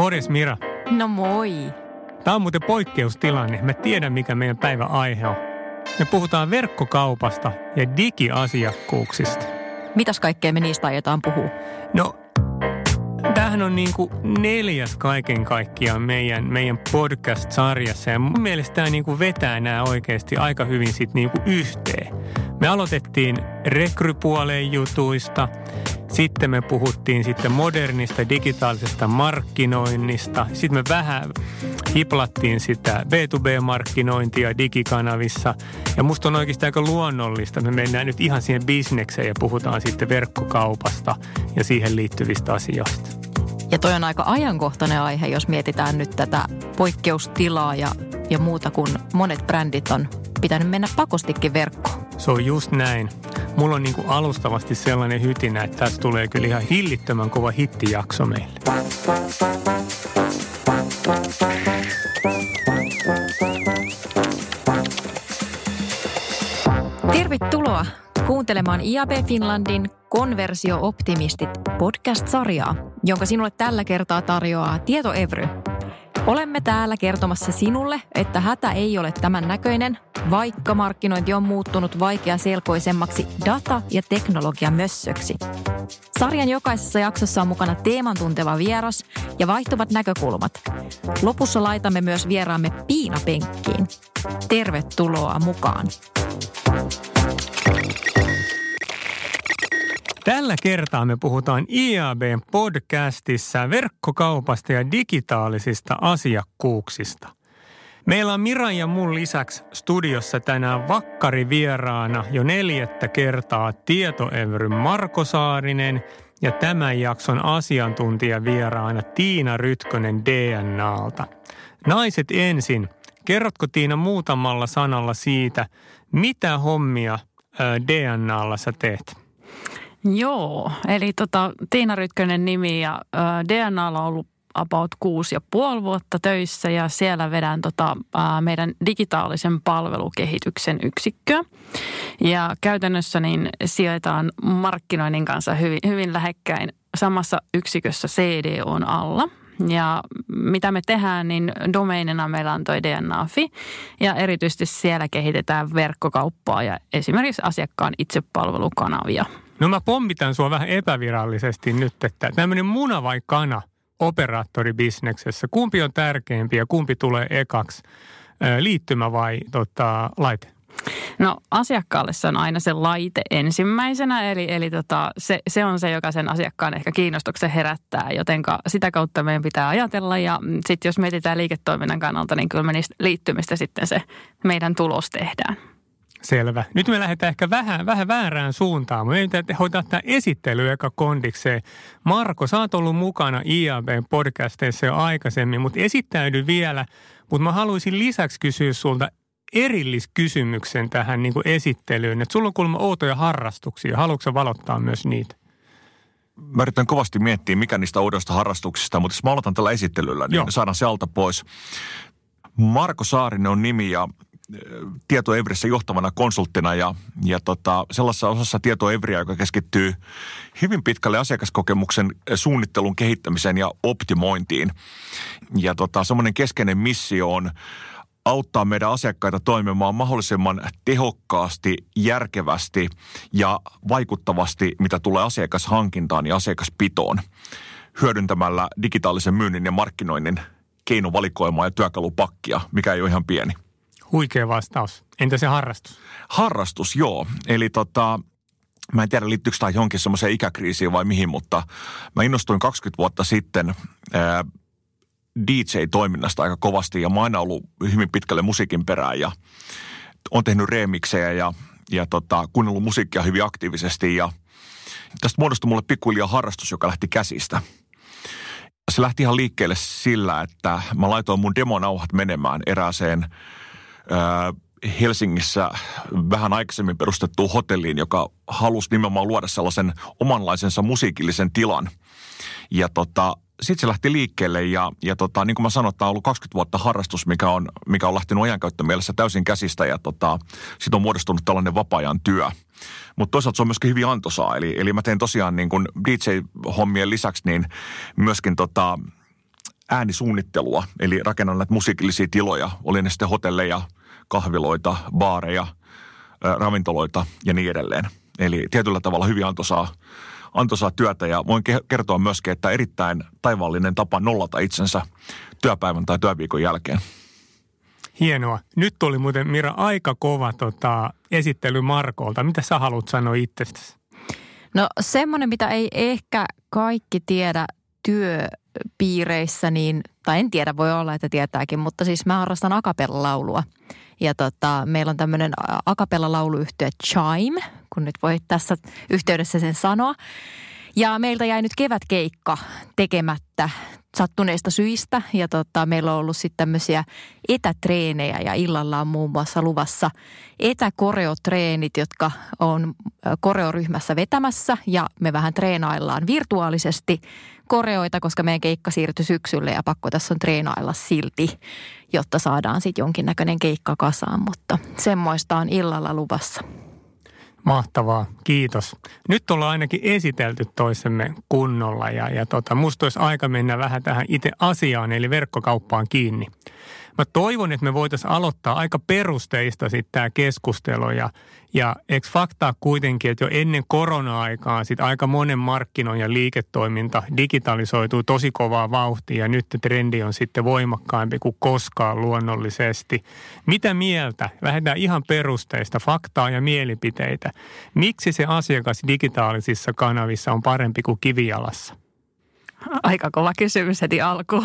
Morjes Mira. No moi. Tämä on muuten poikkeustilanne. Mä tiedän, mikä meidän päivän aihe on. Me puhutaan verkkokaupasta ja digiasiakkuuksista. Mitäs kaikkea me niistä aiotaan puhua? No, tämähän on niin kuin neljäs kaiken kaikkiaan meidän, meidän podcast-sarjassa. Ja mun mielestä tämä niin kuin vetää nämä oikeasti aika hyvin sit niin kuin yhteen. Me aloitettiin rekrypuoleen jutuista – sitten me puhuttiin sitten modernista digitaalisesta markkinoinnista. Sitten me vähän hiplattiin sitä B2B-markkinointia digikanavissa. Ja musta on oikeasti aika luonnollista. Me mennään nyt ihan siihen bisnekseen ja puhutaan sitten verkkokaupasta ja siihen liittyvistä asioista. Ja toi on aika ajankohtainen aihe, jos mietitään nyt tätä poikkeustilaa ja, ja muuta, kun monet brändit on pitänyt mennä pakostikin verkkoon. Se on just näin. Mulla on niinku alustavasti sellainen hytinä, että tässä tulee kyllä ihan hillittömän kova hittijakso meille. Tervetuloa kuuntelemaan IAB Finlandin Konversio-optimistit podcast-sarjaa, jonka sinulle tällä kertaa tarjoaa Tietoevry – Olemme täällä kertomassa sinulle, että hätä ei ole tämän näköinen, vaikka markkinointi on muuttunut vaikeaselkoisemmaksi data- ja teknologiamössöksi. Sarjan jokaisessa jaksossa on mukana teeman tunteva vieras ja vaihtuvat näkökulmat. Lopussa laitamme myös vieraamme piinapenkkiin. Tervetuloa mukaan. Tällä kertaa me puhutaan IABn podcastissa verkkokaupasta ja digitaalisista asiakkuuksista. Meillä on Miran ja mun lisäksi studiossa tänään vakkari vieraana jo neljättä kertaa tietoevryn Marko Saarinen ja tämän jakson asiantuntija vieraana Tiina Rytkönen DNAlta. Naiset ensin. Kerrotko Tiina muutamalla sanalla siitä, mitä hommia DNAlla sä teet? Joo, eli tota, Tiina Rytkönen nimi ja DNAlla on ollut about kuusi ja puoli vuotta töissä ja siellä vedän tota, ä, meidän digitaalisen palvelukehityksen yksikköä. Ja käytännössä niin sijoitaan markkinoinnin kanssa hyvin, hyvin lähekkäin samassa yksikössä CD on alla. Ja mitä me tehdään, niin domeinina meillä on toi DNAFi ja erityisesti siellä kehitetään verkkokauppaa ja esimerkiksi asiakkaan itsepalvelukanavia – No mä pommitan sua vähän epävirallisesti nyt, että tämmöinen muna vai kana operaattoribisneksessä, kumpi on tärkeämpi ja kumpi tulee ekaksi, liittymä vai tota, laite? No asiakkaalle se on aina se laite ensimmäisenä, eli, eli tota, se, se on se, joka sen asiakkaan ehkä kiinnostuksen herättää, joten sitä kautta meidän pitää ajatella. Ja sitten jos mietitään liiketoiminnan kannalta, niin kyllä me niistä liittymistä sitten se meidän tulos tehdään. Selvä. Nyt me lähdetään ehkä vähän, vähän väärään suuntaan. Me pitää hoitaa tämä esittely eka kondikseen. Marko, sä oot ollut mukana IABn podcasteissa jo aikaisemmin, mutta esittäydy vielä. Mutta mä haluaisin lisäksi kysyä sulta erilliskysymyksen tähän niin kuin esittelyyn. Että sulla on kuulemma outoja harrastuksia. Haluatko valottaa myös niitä? Mä yritän kovasti miettiä, mikä niistä oudoista harrastuksista, mutta jos mä aloitan tällä esittelyllä, niin Joo. saadaan se alta pois. Marko Saarinen on nimi ja tietoevrissä johtavana konsulttina ja, ja tota, sellaisessa osassa tietoevriä, joka keskittyy hyvin pitkälle asiakaskokemuksen suunnittelun kehittämiseen ja optimointiin. Ja tota, semmoinen keskeinen missio on auttaa meidän asiakkaita toimimaan mahdollisimman tehokkaasti, järkevästi ja vaikuttavasti, mitä tulee asiakashankintaan ja asiakaspitoon, hyödyntämällä digitaalisen myynnin ja markkinoinnin keinovalikoimaa ja työkalupakkia, mikä ei ole ihan pieni. Huikea vastaus. Entä se harrastus? Harrastus, joo. Eli tota, mä en tiedä liittyykö tämä johonkin semmoiseen ikäkriisiin vai mihin, mutta mä innostuin 20 vuotta sitten ää, DJ-toiminnasta aika kovasti ja mä oon aina ollut hyvin pitkälle musiikin perään ja on tehnyt remiksejä ja, ja tota, kuunnellut musiikkia hyvin aktiivisesti ja tästä muodostui mulle pikkuhiljaa harrastus, joka lähti käsistä. Se lähti ihan liikkeelle sillä, että mä laitoin mun demonauhat menemään erääseen Helsingissä vähän aikaisemmin perustettuun hotelliin, joka halusi nimenomaan luoda sellaisen omanlaisensa musiikillisen tilan. Ja tota, sitten se lähti liikkeelle ja, ja tota, niin kuin mä sanoin, tämä on ollut 20 vuotta harrastus, mikä on, mikä on lähtenyt ajankäyttömielessä täysin käsistä ja tota, sitten on muodostunut tällainen vapaa-ajan työ. Mutta toisaalta se on myöskin hyvin antoisaa, eli, eli mä teen tosiaan niin kuin DJ-hommien lisäksi niin myöskin tota, äänisuunnittelua, eli rakennan näitä musiikillisia tiloja, oli ne sitten hotelleja, kahviloita, baareja, ravintoloita ja niin edelleen. Eli tietyllä tavalla hyvin antoisaa, antoisaa työtä ja voin kertoa myöskin, että erittäin taivaallinen tapa nollata itsensä työpäivän tai työviikon jälkeen. Hienoa. Nyt tuli muuten Mira aika kova tota, esittely Markolta. Mitä sä haluat sanoa itsestäsi? No semmoinen, mitä ei ehkä kaikki tiedä työpiireissä, niin, tai en tiedä, voi olla, että tietääkin, mutta siis mä harrastan akapella-laulua. Ja tota, meillä on tämmöinen akapella-lauluyhtiö Chime, kun nyt voi tässä yhteydessä sen sanoa. Ja meiltä jäi nyt kevätkeikka tekemättä sattuneista syistä. Ja tota, meillä on ollut sitten tämmöisiä etätreenejä ja illalla on muun muassa luvassa etäkoreotreenit, jotka on koreoryhmässä vetämässä ja me vähän treenaillaan virtuaalisesti koreoita, koska meidän keikka siirtyi syksylle ja pakko tässä on treenailla silti, jotta saadaan sitten jonkinnäköinen keikka kasaan, mutta semmoista on illalla luvassa. Mahtavaa, kiitos. Nyt ollaan ainakin esitelty toisemme kunnolla ja, ja tota, musta olisi aika mennä vähän tähän itse asiaan eli verkkokauppaan kiinni. Mä toivon, että me voitaisiin aloittaa aika perusteista sitten tämä keskustelu ja, ja eikö faktaa kuitenkin, että jo ennen korona-aikaa sitten aika monen markkinon ja liiketoiminta digitalisoituu tosi kovaa vauhtia ja nyt trendi on sitten voimakkaampi kuin koskaan luonnollisesti. Mitä mieltä? Lähdetään ihan perusteista, faktaa ja mielipiteitä. Miksi se asiakas digitaalisissa kanavissa on parempi kuin kivijalassa? Aika kova kysymys heti alkuun.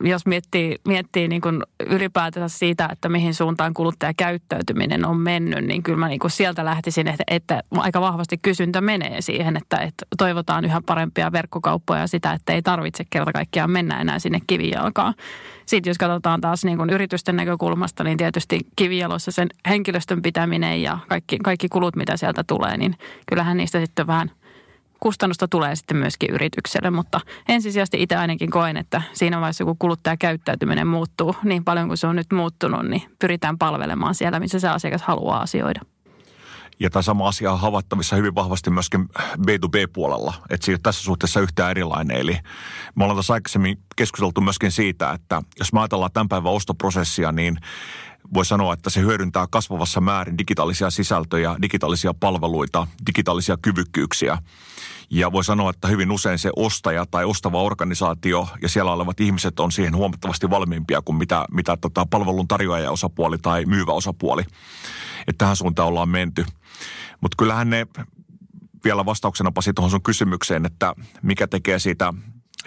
Jos miettii, miettii niin kuin ylipäätänsä siitä, että mihin suuntaan kuluttajakäyttäytyminen on mennyt, niin kyllä mä niin kuin sieltä lähtisin, että, että aika vahvasti kysyntä menee siihen, että, että toivotaan yhä parempia verkkokauppoja ja sitä, että ei tarvitse kerta kaikkiaan mennä enää sinne kivijalkaan. Sitten jos katsotaan taas niin kuin yritysten näkökulmasta, niin tietysti kivijalossa sen henkilöstön pitäminen ja kaikki, kaikki kulut, mitä sieltä tulee, niin kyllähän niistä sitten vähän – kustannusta tulee sitten myöskin yritykselle, mutta ensisijaisesti itse ainakin koen, että siinä vaiheessa kun kuluttajakäyttäytyminen muuttuu niin paljon kuin se on nyt muuttunut, niin pyritään palvelemaan siellä, missä se asiakas haluaa asioida. Ja tämä sama asia on havaittavissa hyvin vahvasti myöskin B2B-puolella, että se ei ole tässä suhteessa yhtään erilainen. Eli me ollaan tässä aikaisemmin keskusteltu myöskin siitä, että jos me ajatellaan tämän päivän ostoprosessia, niin voi sanoa, että se hyödyntää kasvavassa määrin digitaalisia sisältöjä, digitaalisia palveluita, digitaalisia kyvykkyyksiä. Ja voi sanoa, että hyvin usein se ostaja tai ostava organisaatio ja siellä olevat ihmiset on siihen huomattavasti valmiimpia kuin mitä, mitä tota palvelun tarjoaja osapuoli tai myyvä osapuoli. Että tähän suuntaan ollaan menty. Mutta kyllähän ne vielä vastauksena Pasi tuohon sun kysymykseen, että mikä tekee siitä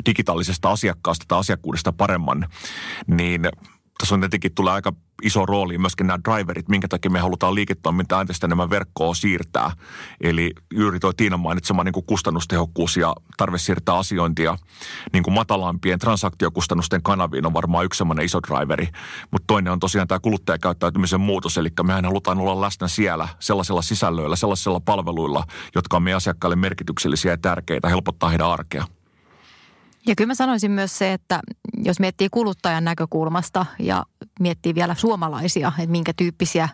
digitaalisesta asiakkaasta tai asiakkuudesta paremman, niin tässä on tietenkin tulee aika iso rooli myöskin nämä driverit, minkä takia me halutaan liiketoimintaa entistä enemmän verkkoa siirtää. Eli juuri tuo Tiina mainitsema niin kuin kustannustehokkuus ja tarve siirtää asiointia niin kuin matalampien transaktiokustannusten kanaviin on varmaan yksi semmoinen iso driveri. Mutta toinen on tosiaan tämä kuluttajakäyttäytymisen muutos, eli mehän halutaan olla läsnä siellä sellaisilla sisällöillä, sellaisilla palveluilla, jotka on meidän asiakkaille merkityksellisiä ja tärkeitä, helpottaa heidän arkea. Ja kyllä mä sanoisin myös se, että jos miettii kuluttajan näkökulmasta ja miettii vielä suomalaisia, että minkä tyyppisiä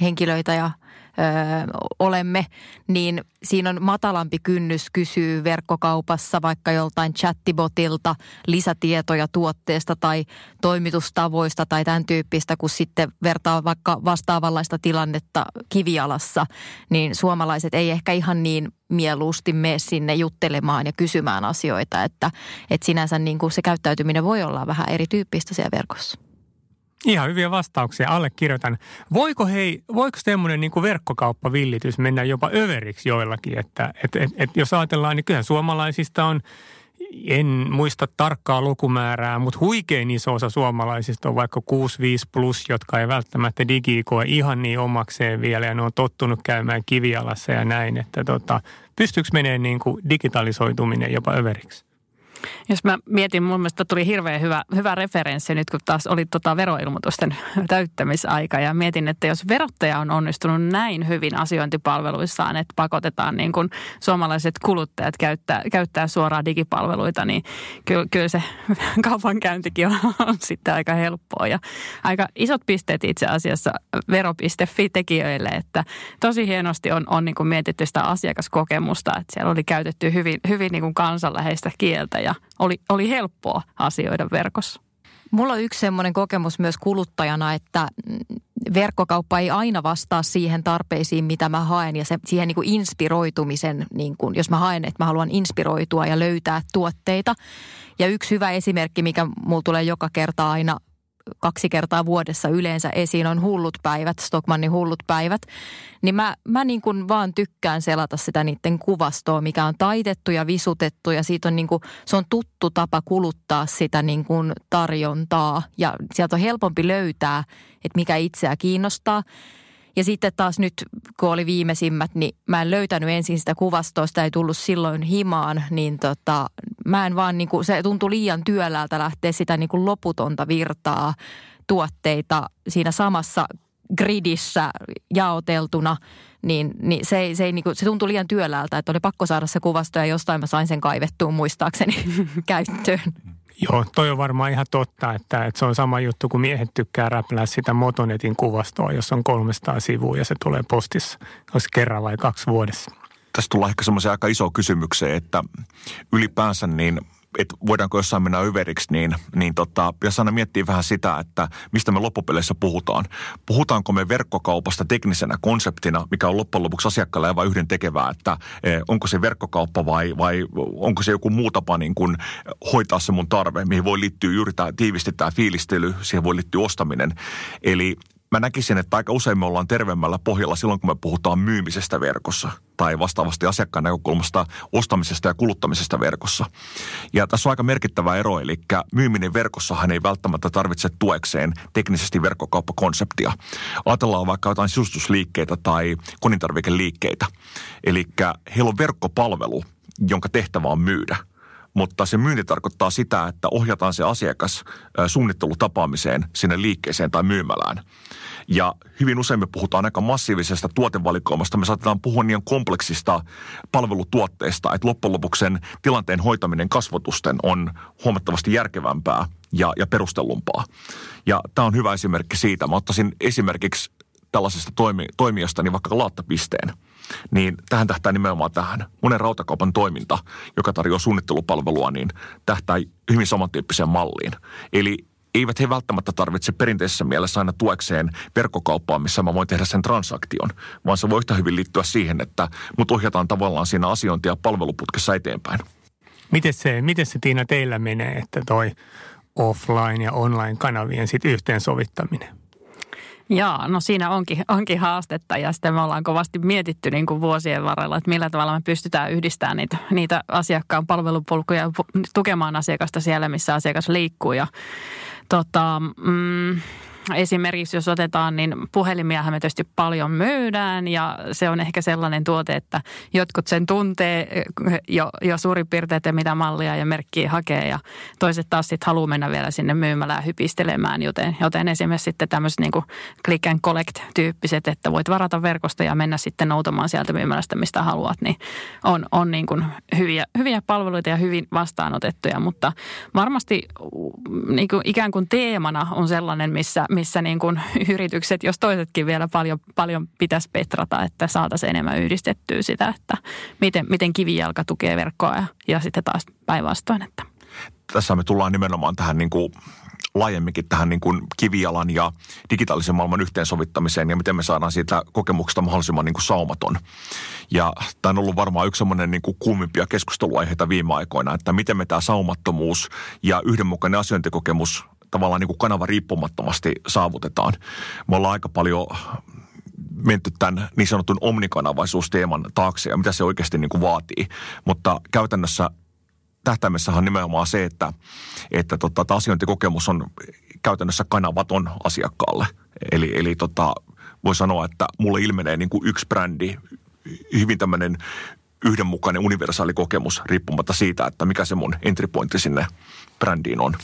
henkilöitä ja ö, olemme, niin siinä on matalampi kynnys kysyä verkkokaupassa vaikka joltain chattibotilta lisätietoja tuotteesta tai toimitustavoista tai tämän tyyppistä, kun sitten vertaa vaikka vastaavanlaista tilannetta kivialassa, niin suomalaiset ei ehkä ihan niin mieluusti mene sinne juttelemaan ja kysymään asioita, että, että sinänsä niin kuin se käyttäytyminen voi olla vähän erityyppistä siellä verkossa. Ihan hyviä vastauksia, allekirjoitan. Voiko hei, voiko semmoinen niin verkkokauppavillitys mennä jopa överiksi joillakin, että et, et, et jos ajatellaan, niin kyllähän suomalaisista on, en muista tarkkaa lukumäärää, mutta huikein iso osa suomalaisista on vaikka 65 plus, jotka ei välttämättä digi koe ihan niin omakseen vielä ja ne on tottunut käymään kivialassa ja näin, että tota, pystyykö menee niin digitalisoituminen jopa överiksi? Jos mä mietin, mun mielestä tuli hirveän hyvä, hyvä referenssi nyt, kun taas oli tota veroilmoitusten täyttämisaika. Ja mietin, että jos verottaja on onnistunut näin hyvin asiointipalveluissaan, että pakotetaan niin kuin suomalaiset kuluttajat käyttää, käyttää suoraan digipalveluita, niin kyllä, kyllä se kaupankäyntikin on, on sitten aika helppoa. Ja aika isot pisteet itse asiassa vero.fi-tekijöille, että tosi hienosti on, on niin kuin mietitty sitä asiakaskokemusta, että siellä oli käytetty hyvin, hyvin niin kuin kansanläheistä kieltä ja ja oli, oli helppoa asioida verkossa. Mulla on yksi semmoinen kokemus myös kuluttajana, että verkkokauppa ei aina vastaa siihen tarpeisiin, mitä mä haen ja se, siihen niin kuin inspiroitumisen, niin kuin, jos mä haen, että mä haluan inspiroitua ja löytää tuotteita. Ja yksi hyvä esimerkki, mikä mulla tulee joka kerta aina kaksi kertaa vuodessa yleensä esiin on hullut päivät, Stockmannin hullut päivät, niin mä, mä niin kuin vaan tykkään selata sitä niiden kuvastoa, mikä on taitettu ja visutettu ja siitä on niin kuin, se on tuttu tapa kuluttaa sitä niin kuin tarjontaa ja sieltä on helpompi löytää, että mikä itseä kiinnostaa. Ja sitten taas nyt, kun oli viimeisimmät, niin mä en löytänyt ensin sitä kuvastoa, sitä ei tullut silloin himaan, niin tota, mä en vaan niin kuin, se tuntui liian työläältä lähteä sitä niin kuin loputonta virtaa tuotteita siinä samassa gridissä jaoteltuna, niin, niin se, ei, se, ei, niin kuin, se tuntui liian työläältä, että oli pakko saada se kuvasto ja jostain mä sain sen kaivettua muistaakseni käyttöön. Joo, toi on varmaan ihan totta, että, että se on sama juttu, kun miehet tykkää räplää sitä Motonetin kuvastoa, jos on 300 sivua ja se tulee postissa. Olisi kerran vai kaksi vuodessa. Tästä tullaan ehkä semmoiseen aika iso kysymykseen, että ylipäänsä niin – että voidaanko jossain mennä yveriksi, niin, niin tota, pitäisi aina miettiä vähän sitä, että mistä me loppupeleissä puhutaan. Puhutaanko me verkkokaupasta teknisenä konseptina, mikä on loppujen lopuksi asiakkaalle aivan yhden tekevää, että eh, onko se verkkokauppa vai, vai onko se joku muu tapa niin kuin hoitaa se mun tarve, mihin voi liittyä juuri tämä tiivisti tämä fiilistely, siihen voi liittyä ostaminen. Eli mä näkisin, että aika usein me ollaan terveemmällä pohjalla silloin, kun me puhutaan myymisestä verkossa tai vastaavasti asiakkaan näkökulmasta ostamisesta ja kuluttamisesta verkossa. Ja tässä on aika merkittävä ero, eli myyminen verkossahan ei välttämättä tarvitse tuekseen teknisesti verkkokauppakonseptia. Ajatellaan vaikka jotain sisustusliikkeitä tai konintarvikeliikkeitä. Eli heillä on verkkopalvelu, jonka tehtävä on myydä – mutta se myynti tarkoittaa sitä, että ohjataan se asiakas suunnittelutapaamiseen sinne liikkeeseen tai myymälään. Ja hyvin usein me puhutaan aika massiivisesta tuotevalikoimasta. Me saatetaan puhua niin kompleksista palvelutuotteista, että loppujen lopuksi tilanteen hoitaminen kasvotusten on huomattavasti järkevämpää ja, ja perustellumpaa. Ja tämä on hyvä esimerkki siitä. Mä ottaisin esimerkiksi tällaisesta toimi, toimijasta niin vaikka laattapisteen – niin tähän tähtää nimenomaan tähän. Monen rautakaupan toiminta, joka tarjoaa suunnittelupalvelua, niin tähtää hyvin samantyyppiseen malliin. Eli eivät he välttämättä tarvitse perinteisessä mielessä aina tuekseen verkkokauppaa, missä mä voin tehdä sen transaktion, vaan se voi yhtä hyvin liittyä siihen, että mut ohjataan tavallaan siinä asiointi- ja palveluputkessa eteenpäin. Miten se, miten se Tiina teillä menee, että toi offline- ja online-kanavien sitten yhteensovittaminen? Joo, no siinä onkin, onkin haastetta ja sitten me ollaan kovasti mietitty niin kuin vuosien varrella, että millä tavalla me pystytään yhdistämään niitä, niitä asiakkaan palvelupolkuja ja tukemaan asiakasta siellä, missä asiakas liikkuu. Ja tota, mm, esimerkiksi jos otetaan, niin puhelimiahan me tietysti paljon myydään ja se on ehkä sellainen tuote, että jotkut sen tuntee eh, jo, jo suurin piirtein, että mitä mallia ja merkkiä hakee ja toiset taas sitten haluaa mennä vielä sinne myymälään hypistelemään, joten, joten esimerkiksi sitten tämmöiset niin click and collect-tyyppiset, että voit varata verkosta ja mennä sitten noutamaan sieltä myymälästä, mistä haluat, niin on, on niin kuin hyviä, hyviä palveluita ja hyvin vastaanotettuja, mutta varmasti niin kuin ikään kuin teemana on sellainen, missä, missä niin kuin yritykset, jos toisetkin vielä paljon, paljon pitäisi petrata, että saataisiin enemmän yhdistettyä sitä, että miten, miten kivijalka tukee verkkoa ja, ja sitten taas päinvastoin. Että. Tässä me tullaan nimenomaan tähän niin kuin laajemminkin tähän niin kuin kivijalan ja digitaalisen maailman yhteensovittamiseen ja miten me saadaan siitä kokemuksesta mahdollisimman niin kuin saumaton. Ja tämä on ollut varmaan yksi semmoinen niin kuin kuumimpia keskusteluaiheita viime aikoina, että miten me tämä saumattomuus ja yhdenmukainen asiointikokemus tavallaan niin kuin kanava riippumattomasti saavutetaan. Me ollaan aika paljon menty tämän niin sanotun omnikanavaisuusteeman taakse ja mitä se oikeasti niin kuin vaatii. Mutta käytännössä tähtäimessähän on nimenomaan se, että, että tota, asiointikokemus on käytännössä kanavaton asiakkaalle. Eli, eli tota, voi sanoa, että mulle ilmenee niin kuin yksi brändi, hyvin tämmöinen yhdenmukainen universaali kokemus riippumatta siitä, että mikä se mun entry pointti sinne brändiin on.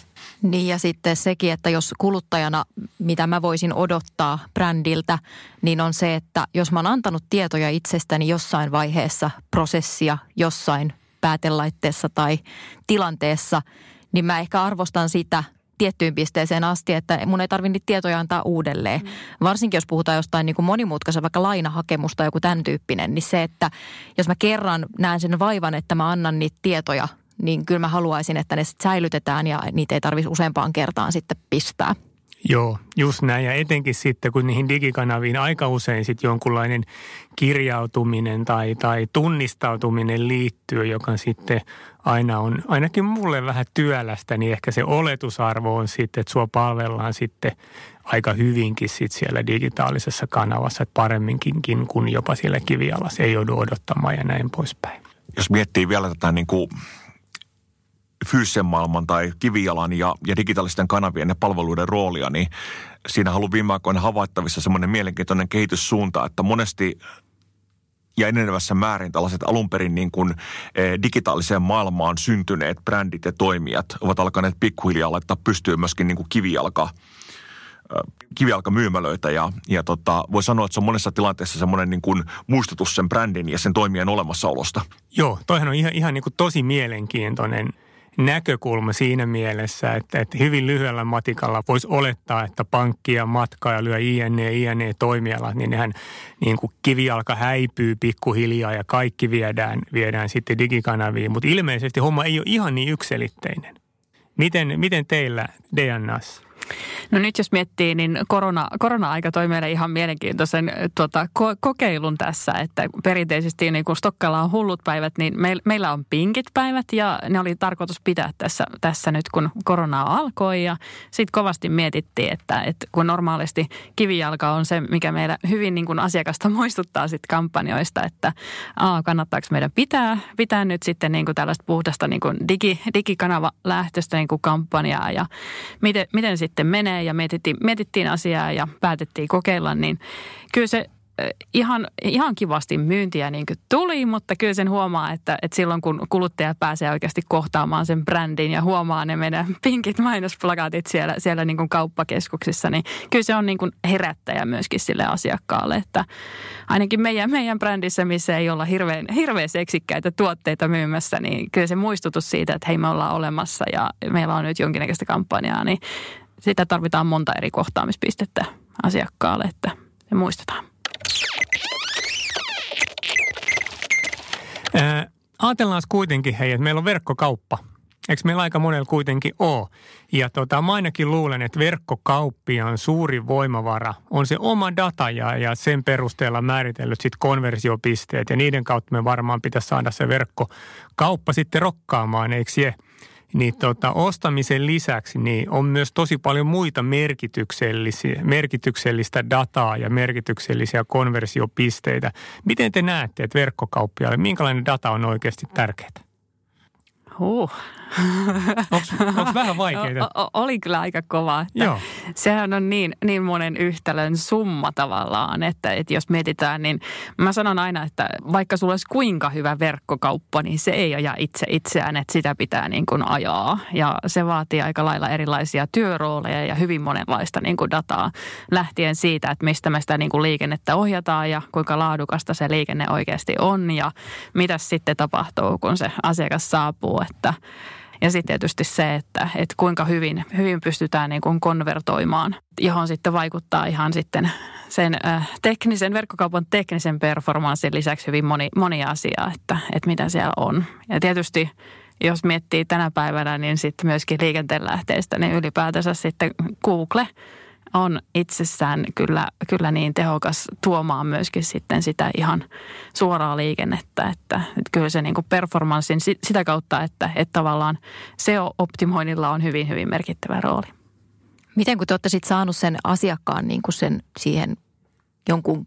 Niin ja sitten sekin, että jos kuluttajana, mitä mä voisin odottaa brändiltä, niin on se, että jos mä oon antanut tietoja itsestäni jossain vaiheessa prosessia, jossain päätelaitteessa tai tilanteessa, niin mä ehkä arvostan sitä tiettyyn pisteeseen asti, että mun ei tarvitse niitä tietoja antaa uudelleen. Mm. Varsinkin jos puhutaan jostain niin kuin monimutkaisen, vaikka lainahakemusta tai joku tämän tyyppinen, niin se, että jos mä kerran näen sen vaivan, että mä annan niitä tietoja niin kyllä mä haluaisin, että ne säilytetään ja niitä ei tarvitsisi useampaan kertaan sitten pistää. Joo, just näin. Ja etenkin sitten, kun niihin digikanaviin aika usein sitten jonkunlainen kirjautuminen tai, tai tunnistautuminen liittyy, joka sitten aina on, ainakin mulle vähän työlästä, niin ehkä se oletusarvo on sitten, että sua palvellaan sitten aika hyvinkin sitten siellä digitaalisessa kanavassa, että paremminkin kuin jopa siellä kivialassa ei joudu odottamaan ja näin poispäin. Jos miettii vielä tätä niin kuin fyysisen maailman tai kivijalan ja, ja digitaalisten kanavien ja palveluiden roolia, niin siinä on ollut viime aikoina havaittavissa semmoinen mielenkiintoinen kehityssuunta, että monesti ja enenevässä määrin tällaiset alun perin niin kuin, e, digitaaliseen maailmaan syntyneet brändit ja toimijat ovat alkaneet pikkuhiljaa laittaa pystyyn myöskin niin kuin kivijalka kivijalkamyymälöitä ja, ja tota, voi sanoa, että se on monessa tilanteessa semmoinen niin kuin muistutus sen brändin ja sen toimien olemassaolosta. Joo, toihan on ihan, ihan niin kuin tosi mielenkiintoinen – näkökulma siinä mielessä, että, että hyvin lyhyellä matikalla voisi olettaa, että pankki ja matka lyö INE, INE toimialat, niin nehän niin kuin kivijalka häipyy pikkuhiljaa ja kaikki viedään, viedään sitten digikanaviin. Mutta ilmeisesti homma ei ole ihan niin ykselitteinen. Miten, miten teillä DNAssa? No nyt jos miettii, niin korona, korona-aika toi meille ihan mielenkiintoisen tuota, ko- kokeilun tässä, että perinteisesti niin kun Stokkalla on hullut päivät, niin me, meillä on pinkit päivät ja ne oli tarkoitus pitää tässä, tässä nyt, kun korona alkoi. Ja sitten kovasti mietittiin, että, että kun normaalisti kivijalka on se, mikä meillä hyvin niin kuin asiakasta muistuttaa sitten kampanjoista, että aa, kannattaako meidän pitää, pitää nyt sitten niin tällaista puhdasta niin digi, digikanava lähtöistä niin kampanjaa ja miten, miten sitten menee menee ja mietittiin, mietittiin asiaa ja päätettiin kokeilla, niin kyllä se ihan, ihan kivasti myyntiä niin tuli, mutta kyllä sen huomaa, että, että silloin kun kuluttaja pääsee oikeasti kohtaamaan sen brändin ja huomaa ne meidän pinkit mainosplakaatit siellä, siellä niin kuin kauppakeskuksissa, niin kyllä se on niin kuin herättäjä myöskin sille asiakkaalle, että ainakin meidän, meidän brändissä, missä ei olla hirveän, hirveän seksikkäitä tuotteita myymässä, niin kyllä se muistutus siitä, että hei me ollaan olemassa ja meillä on nyt jonkinnäköistä kampanjaa, niin sitä tarvitaan monta eri kohtaamispistettä asiakkaalle, että se muistetaan. Ää, ajatellaan kuitenkin, hei, että meillä on verkkokauppa. Eikö meillä aika monella kuitenkin ole? Ja tota, mä ainakin luulen, että verkkokauppiaan suuri voimavara on se oma data ja, ja sen perusteella määritellyt sitten konversiopisteet. Ja niiden kautta me varmaan pitäisi saada se verkkokauppa sitten rokkaamaan, eikö se? Niin tota, ostamisen lisäksi niin on myös tosi paljon muita merkityksellisiä, merkityksellistä dataa ja merkityksellisiä konversiopisteitä. Miten te näette, että verkkokauppiaille, minkälainen data on oikeasti tärkeää? Huh. Onko vähän vaikeaa? O, o, oli kyllä aika kova. Että Joo. Sehän on niin, niin monen yhtälön summa tavallaan, että, että jos mietitään, niin mä sanon aina, että vaikka sulla olisi kuinka hyvä verkkokauppa, niin se ei aja itse itseään, että sitä pitää niin kuin ajaa. Ja se vaatii aika lailla erilaisia työrooleja ja hyvin monenlaista niin kuin dataa lähtien siitä, että mistä me sitä niin kuin liikennettä ohjataan ja kuinka laadukasta se liikenne oikeasti on ja mitä sitten tapahtuu, kun se asiakas saapuu, että ja sitten tietysti se, että, että kuinka hyvin, hyvin pystytään niin kuin konvertoimaan, johon sitten vaikuttaa ihan sitten sen äh, teknisen, verkkokaupan teknisen performanssin lisäksi hyvin moni, moni asia, että, että mitä siellä on. Ja tietysti jos miettii tänä päivänä, niin sitten myöskin liikenteen lähteistä, niin ylipäätänsä sitten Google – on itsessään kyllä, kyllä niin tehokas tuomaan myöskin sitten sitä ihan suoraa liikennettä, että, että kyllä se niin kuin performanssin sitä kautta, että, että tavallaan SEO-optimoinnilla on hyvin, hyvin merkittävä rooli. Miten kun te olette sitten saanut sen asiakkaan niin kuin sen siihen jonkun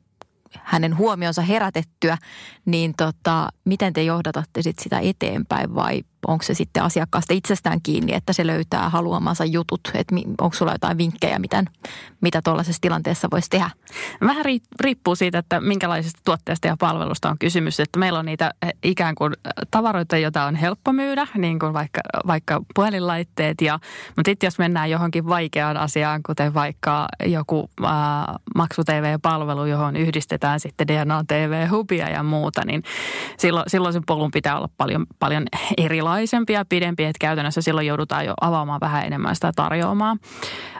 hänen huomionsa herätettyä, niin tota, miten te johdatatte sit sitä eteenpäin vai onko se sitten asiakkaasta itsestään kiinni, että se löytää haluamansa jutut? Että onko sulla jotain vinkkejä, miten, mitä tuollaisessa tilanteessa voisi tehdä? Vähän riippuu siitä, että minkälaisesta tuotteesta ja palvelusta on kysymys. Että meillä on niitä eh, ikään kuin eh, tavaroita, joita on helppo myydä, niin kuin vaikka, vaikka puhelinlaitteet. Ja, mutta sitten jos mennään johonkin vaikeaan asiaan, kuten vaikka joku äh, maksu-TV-palvelu, johon yhdistetään sitten DNA-TV-hubia ja muuta, niin silloin, silloin sen polun pitää olla paljon, paljon erilainen erilaisempia, pidempiä, että käytännössä silloin joudutaan jo avaamaan vähän enemmän sitä tarjoamaan.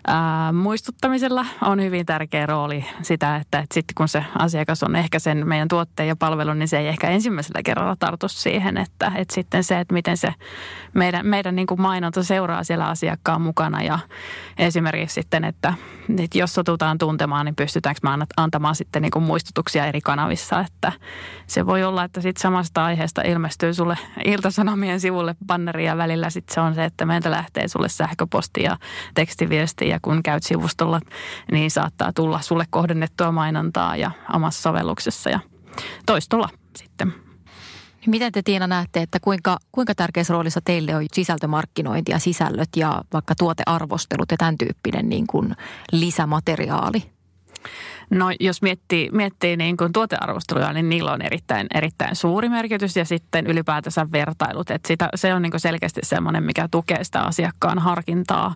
Ää, muistuttamisella on hyvin tärkeä rooli sitä, että, että sitten kun se asiakas on ehkä sen meidän tuotteen ja palvelun, niin se ei ehkä ensimmäisellä kerralla tartu siihen, että, että sitten se, että miten se meidän, meidän niin kuin mainonta seuraa siellä asiakkaan mukana ja esimerkiksi sitten, että, että jos sotutaan tuntemaan, niin pystytäänkö me antamaan sitten niin kuin muistutuksia eri kanavissa, että se voi olla, että sitten samasta aiheesta ilmestyy sulle Iltasanomien sivulle banneri ja välillä sitten se on se, että meiltä lähtee sulle sähköposti ja tekstiviesti ja kun käyt sivustolla, niin saattaa tulla sulle kohdennettua mainontaa ja omassa sovelluksessa ja toistolla sitten. Miten te Tiina näette, että kuinka, kuinka tärkeässä roolissa teille on sisältömarkkinointi ja sisällöt ja vaikka tuotearvostelut ja tämän tyyppinen niin kuin lisämateriaali? No jos miettii, miettii niin kuin tuotearvosteluja, niin niillä on erittäin, erittäin suuri merkitys ja sitten ylipäätänsä vertailut. Että sitä, se on niin kuin selkeästi semmoinen, mikä tukee sitä asiakkaan harkintaa.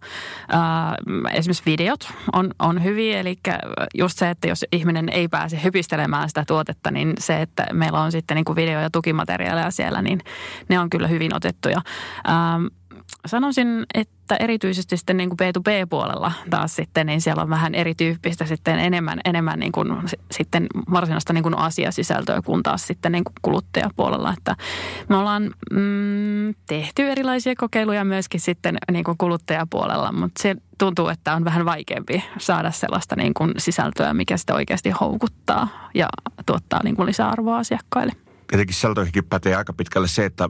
Ää, esimerkiksi videot on, on hyviä, eli just se, että jos ihminen ei pääse hypistelemään sitä tuotetta, niin se, että meillä on sitten niin kuin video- ja tukimateriaaleja siellä, niin ne on kyllä hyvin otettuja. Ää, sanoisin, että erityisesti sitten niin kuin B2B-puolella taas sitten, niin siellä on vähän erityyppistä sitten enemmän, enemmän niin kuin sitten varsinaista niin kuin asiasisältöä kuin taas sitten niin kuin kuluttajapuolella. Että me ollaan mm, tehty erilaisia kokeiluja myöskin sitten niin kuin kuluttajapuolella, mutta se tuntuu, että on vähän vaikeampi saada sellaista niin kuin sisältöä, mikä sitä oikeasti houkuttaa ja tuottaa niin kuin lisäarvoa asiakkaille. Tietenkin sisältöihinkin pätee aika pitkälle se, että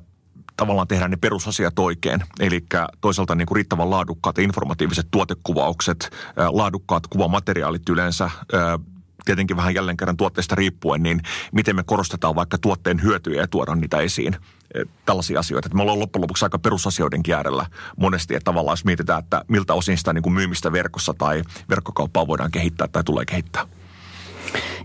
tavallaan tehdään ne perusasiat oikein. Eli toisaalta niin kuin riittävän laadukkaat informatiiviset tuotekuvaukset, laadukkaat kuvamateriaalit yleensä, tietenkin vähän jälleen kerran tuotteesta riippuen, niin miten me korostetaan vaikka tuotteen hyötyjä ja tuodaan niitä esiin. Tällaisia asioita. Että me ollaan loppujen lopuksi aika perusasioiden äärellä monesti, että tavallaan jos mietitään, että miltä osin sitä niin kuin myymistä verkossa tai verkkokauppaa voidaan kehittää tai tulee kehittää.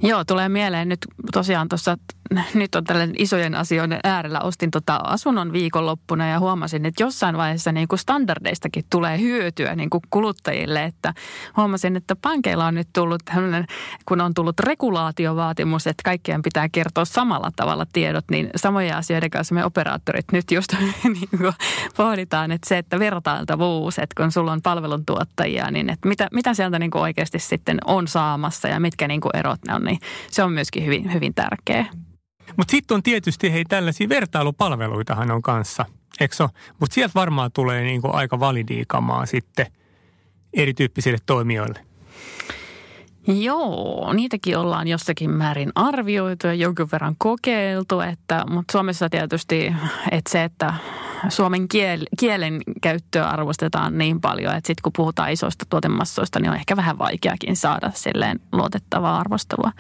Joo, tulee mieleen nyt tosiaan tuossa nyt on tällainen isojen asioiden äärellä. Ostin tota asunnon viikonloppuna ja huomasin, että jossain vaiheessa niin kuin standardeistakin tulee hyötyä niin kuin kuluttajille. Että huomasin, että pankeilla on nyt tullut tämmöinen, kun on tullut regulaatiovaatimus, että kaikkien pitää kertoa samalla tavalla tiedot, niin samoja asioiden kanssa me operaattorit nyt just niin kuin pohditaan, että se, että vertailtavuus, että kun sulla on palveluntuottajia, niin että mitä, mitä sieltä niin kuin oikeasti sitten on saamassa ja mitkä niin kuin erot ne on, niin se on myöskin hyvin, hyvin tärkeä. Mutta sitten on tietysti hei tällaisia vertailupalveluitahan on kanssa, eikö Mutta sieltä varmaan tulee niinku aika validiikamaa sitten erityyppisille toimijoille. Joo, niitäkin ollaan jossakin määrin arvioitu ja jonkin verran kokeiltu, että, mutta Suomessa tietysti että se, että suomen kiel, kielen käyttöä arvostetaan niin paljon, että sitten kun puhutaan isoista tuotemassoista, niin on ehkä vähän vaikeakin saada silleen luotettavaa arvostelua.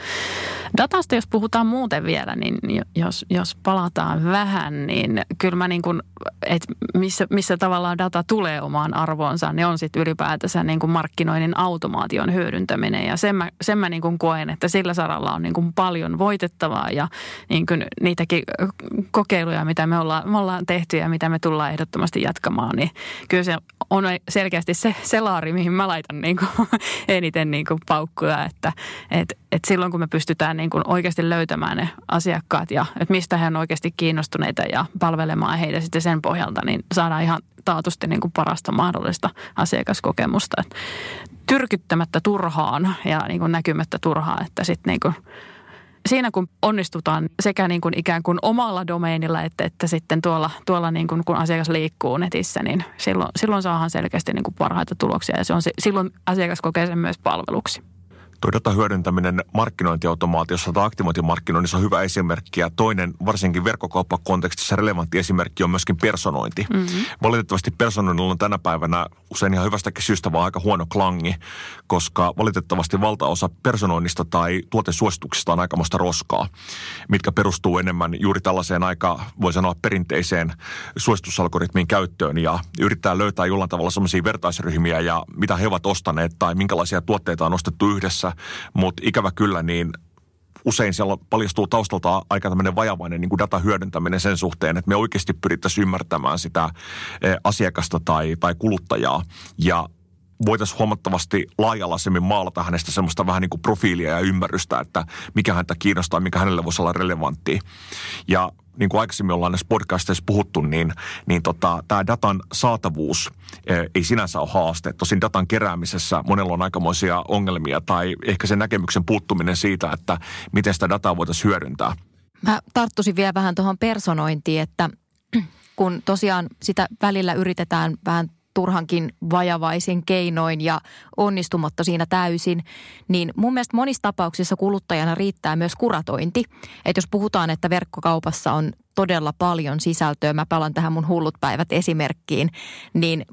Datasta, jos puhutaan muuten vielä, niin jos, jos palataan vähän, niin kyllä mä niin kuin, että missä, missä tavallaan data tulee omaan arvoonsa, niin on sitten ylipäätänsä niin kuin markkinoinnin automaation hyödyntäminen. Ja sen mä, sen mä niin kuin koen, että sillä saralla on niin kuin paljon voitettavaa ja niin kuin niitäkin kokeiluja, mitä me ollaan, me ollaan tehty ja mitä me tullaan ehdottomasti jatkamaan, niin kyllä se on selkeästi se, se laari, mihin mä laitan niin kuin eniten niin kuin paukkuja, että et, et silloin kun me pystytään niin kuin oikeasti löytämään ne asiakkaat ja että mistä he on oikeasti kiinnostuneita ja palvelemaan heitä sitten sen pohjalta, niin saadaan ihan taatusti niin kuin parasta mahdollista asiakaskokemusta. Et tyrkyttämättä turhaan ja niin kuin näkymättä turhaan, että sitten niin kuin siinä kun onnistutaan sekä niin kuin ikään kuin omalla domeinilla, että, että sitten tuolla, tuolla niin kuin, kun asiakas liikkuu netissä, niin silloin, silloin saadaan selkeästi niin kuin parhaita tuloksia ja se on, silloin asiakas kokee sen myös palveluksi. Tuo datan hyödyntäminen markkinointiautomaatiossa tai aktivointimarkkinoinnissa on hyvä esimerkki. Ja toinen, varsinkin verkkokauppakontekstissa relevantti esimerkki on myöskin personointi. Mm-hmm. Valitettavasti personoinnilla on tänä päivänä usein ihan hyvästäkin syystä vaan aika huono klangi, koska valitettavasti valtaosa personoinnista tai tuotesuosituksista on aikamoista roskaa, mitkä perustuu enemmän juuri tällaiseen aika, voi sanoa, perinteiseen suositusalgoritmin käyttöön ja yrittää löytää jollain tavalla sellaisia vertaisryhmiä ja mitä he ovat ostaneet tai minkälaisia tuotteita on ostettu yhdessä mielessä, mutta ikävä kyllä niin usein siellä paljastuu taustalta aika tämmöinen vajavainen niin kuin hyödyntäminen sen suhteen, että me oikeasti pyrittäisiin ymmärtämään sitä eh, asiakasta tai, tai kuluttajaa. Ja voitaisiin huomattavasti laajalaisemmin maalata hänestä semmoista vähän niin kuin profiilia ja ymmärrystä, että mikä häntä kiinnostaa, mikä hänelle voisi olla relevanttia. Ja niin kuin aikaisemmin ollaan näissä podcasteissa puhuttu, niin, niin tota, tämä datan saatavuus ei sinänsä ole haaste. Tosin datan keräämisessä monella on aikamoisia ongelmia tai ehkä sen näkemyksen puuttuminen siitä, että miten sitä dataa voitaisiin hyödyntää. Mä tarttuisin vielä vähän tuohon personointiin, että kun tosiaan sitä välillä yritetään vähän turhankin vajavaisin keinoin ja onnistumatta siinä täysin, niin mun mielestä monissa tapauksissa kuluttajana riittää myös kuratointi. Että jos puhutaan, että verkkokaupassa on todella paljon sisältöä, mä palan tähän mun hullut päivät esimerkkiin, niin